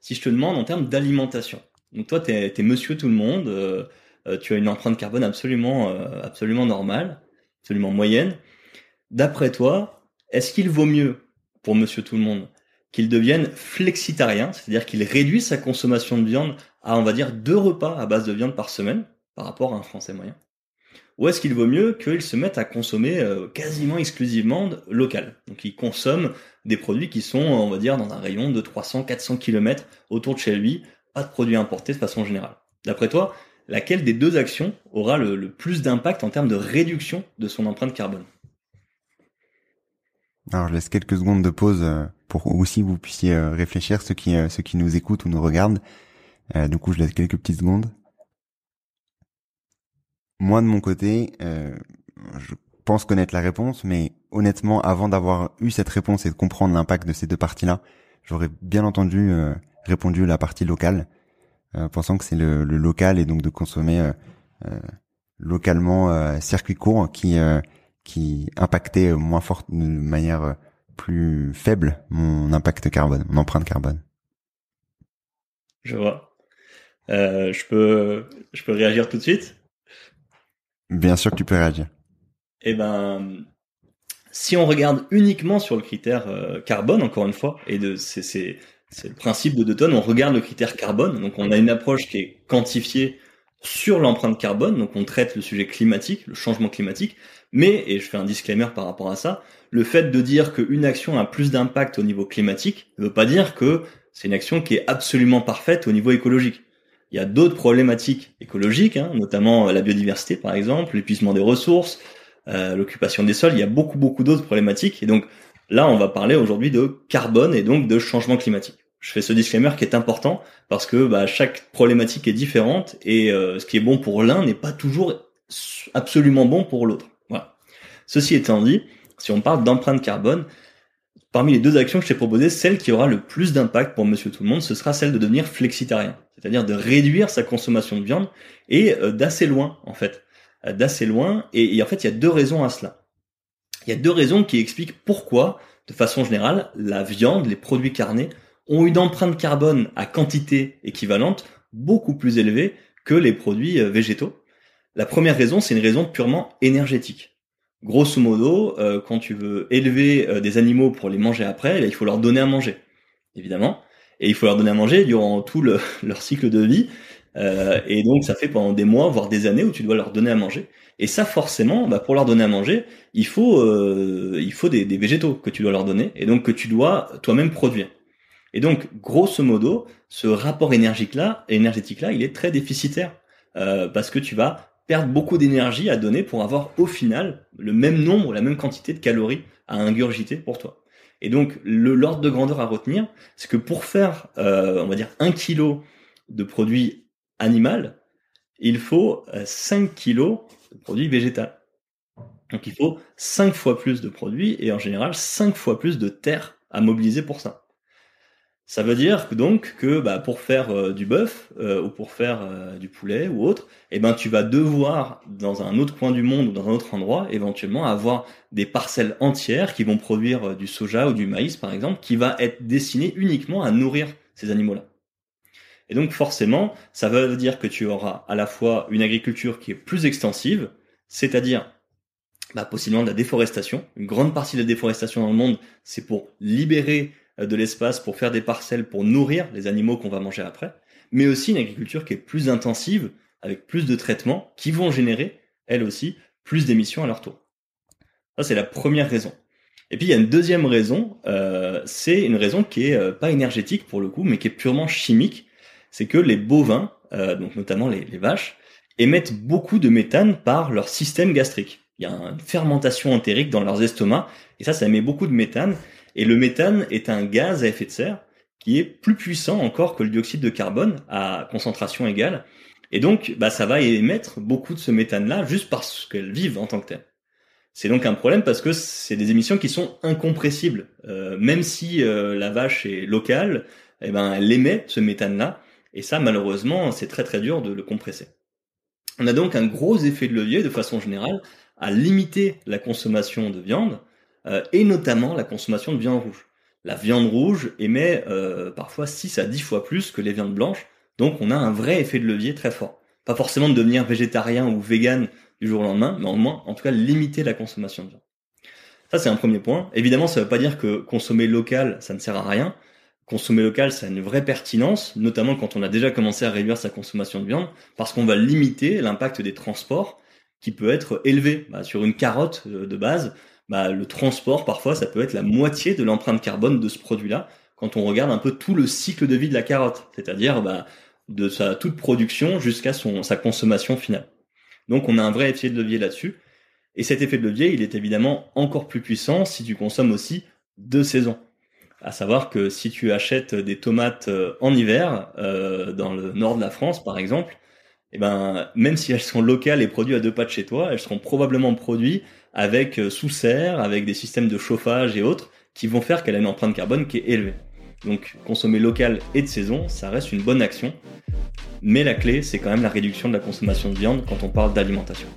Si je te demande en termes d'alimentation, donc toi, tu es, monsieur tout le monde, euh, euh, tu as une empreinte carbone absolument, euh, absolument normale, absolument moyenne. D'après toi, est-ce qu'il vaut mieux pour monsieur tout le monde qu'il devienne flexitarien, c'est-à-dire qu'il réduise sa consommation de viande à, on va dire, deux repas à base de viande par semaine par rapport à un Français moyen? Ou est-ce qu'il vaut mieux qu'il se mette à consommer quasiment exclusivement local? Donc il consomme des produits qui sont, on va dire, dans un rayon de 300-400 km autour de chez lui, pas de produits importés de façon générale. D'après toi, laquelle des deux actions aura le, plus d'impact en termes de réduction de son empreinte carbone? Alors je laisse quelques secondes de pause euh, pour aussi vous puissiez euh, réfléchir, ceux qui, euh, ceux qui nous écoutent ou nous regardent. du coup, je laisse quelques petites secondes. Moi, de mon côté, je pense connaître la réponse, mais honnêtement, avant d'avoir eu cette réponse et de comprendre l'impact de ces deux parties-là, j'aurais bien entendu répondu la partie locale, euh, pensant que c'est le, local et donc de consommer euh, euh, localement circuit court qui qui impactait moins fort de manière plus faible mon impact carbone, mon empreinte carbone. Je vois. je peux je peux réagir tout de suite? Bien sûr que tu peux réagir. Eh ben, si on regarde uniquement sur le critère carbone, encore une fois, et de c'est le principe de Deux On regarde le critère carbone. Donc, on a une approche qui est quantifiée sur l'empreinte carbone. Donc, on traite le sujet climatique, le changement climatique. Mais, et je fais un disclaimer par rapport à ça, le fait de dire qu'une action a plus d'impact au niveau climatique ne veut pas dire que c'est une action qui est absolument parfaite au niveau écologique. Il y a d'autres problématiques écologiques, hein, notamment la biodiversité par exemple, l'épuisement des ressources, euh, l'occupation des sols. Il y a beaucoup beaucoup d'autres problématiques. Et donc Là, on va parler aujourd'hui de carbone et donc de changement climatique. Je fais ce disclaimer qui est important parce que bah, chaque problématique est différente et euh, ce qui est bon pour l'un n'est pas toujours absolument bon pour l'autre. Voilà. Ceci étant dit, si on parle d'empreinte carbone, parmi les deux actions que je t'ai proposées, celle qui aura le plus d'impact pour monsieur tout le monde, ce sera celle de devenir flexitarien, c'est-à-dire de réduire sa consommation de viande et euh, d'assez loin en fait, euh, d'assez loin. et en fait, il y a deux raisons à cela. Il y a deux raisons qui expliquent pourquoi, de façon générale, la viande, les produits carnés, ont une empreinte carbone à quantité équivalente beaucoup plus élevée que les produits euh, végétaux. La première raison, c'est une raison purement énergétique. Grosso modo, euh, quand tu veux élever euh, des animaux pour les manger après, il faut leur donner à manger, évidemment. Et il faut leur donner à manger durant tout leur cycle de vie. et donc, ça fait pendant des mois, voire des années où tu dois leur donner à manger. Et ça, forcément, bah, pour leur donner à manger, il faut, euh, il faut des, végétaux que tu dois leur donner et donc que tu dois toi-même produire. Et donc, grosso modo, ce rapport énergique-là, énergétique-là, il est très déficitaire euh, parce que tu vas perdre beaucoup d'énergie à donner pour avoir au final le même nombre, la même quantité de calories à ingurgiter pour toi. Et donc, le l'ordre de grandeur à retenir, c'est que pour faire, euh, on va dire, un kilo de produit animal, il faut 5 kilos produits végétaux. Donc il faut 5 fois plus de produits et en général 5 fois plus de terre à mobiliser pour ça. Ça veut dire donc que bah, pour faire euh, du bœuf euh, ou pour faire euh, du poulet ou autre, eh ben tu vas devoir dans un autre coin du monde ou dans un autre endroit éventuellement avoir des parcelles entières qui vont produire du soja ou du maïs par exemple, qui va être destiné uniquement à nourrir ces animaux-là. Et donc forcément, ça veut dire que tu auras à la fois une agriculture qui est plus extensive, c'est-à-dire bah, possiblement de la déforestation. Une grande partie de la déforestation dans le monde, c'est pour libérer de l'espace, pour faire des parcelles, pour nourrir les animaux qu'on va manger après, mais aussi une agriculture qui est plus intensive, avec plus de traitements, qui vont générer, elles aussi, plus d'émissions à leur tour. Ça, c'est la première raison. Et puis il y a une deuxième raison, euh, c'est une raison qui est euh, pas énergétique pour le coup, mais qui est purement chimique, c'est que les bovins, euh, donc notamment les, vaches, émettent beaucoup de méthane par leur système gastrique. Il y a une fermentation entérique dans leurs estomacs, et ça, ça émet beaucoup de méthane. Et le méthane est un gaz à effet de serre qui est plus puissant encore que le dioxyde de carbone à concentration égale. Et donc, bah, ça va émettre beaucoup de ce méthane-là juste parce qu'elles vivent en tant que telles. C'est donc un problème parce que c'est des émissions qui sont incompressibles. Euh, même si euh, la vache est locale, eh ben, elle émet ce méthane-là. Et ça, malheureusement, c'est très très dur de le compresser. On a donc un gros effet de levier, de façon générale, à limiter la consommation de viande, euh, et notamment la consommation de viande rouge. la viande rouge émet euh, parfois 6 à 10 fois plus que les viandes blanches. Donc on a un vrai effet de levier très fort. Pas forcément de devenir végétarien ou vegan du jour au lendemain, mais au moins, en tout cas, limiter la consommation de viande. Ça, c'est un premier point. Évidemment, ça ne veut pas dire que consommer local, ça ne sert à rien. Consommer local, ça a une vraie pertinence, notamment quand on a déjà commencé à réduire sa consommation de viande, parce qu'on va limiter l'impact des transports qui peut être élevé. Bah, sur une carotte euh, de base, bah, le transport, parfois, ça peut être la moitié de l'empreinte carbone de ce produit-là, quand on regarde un peu tout le cycle de vie de la carotte, c'est-à-dire bah, de sa toute production jusqu'à sa consommation finale. Donc on a un vrai effet de levier là-dessus. Et cet effet de levier, il est évidemment encore plus puissant si tu consommes aussi de saison. À savoir que si tu achètes des tomates euh, en hiver, euh, dans le nord de la France par exemple, eh ben, même si elles sont locales et produites à deux pas de chez toi, elles seront probablement produites avec euh, sous serre, avec des systèmes de chauffage et autres, qui vont faire qu'elle a une empreinte carbone qui est élevée. Donc consommer local et de saison, ça reste une bonne action. Mais la clé, c'est quand même la réduction de la consommation de viande quand on parle d'alimentation.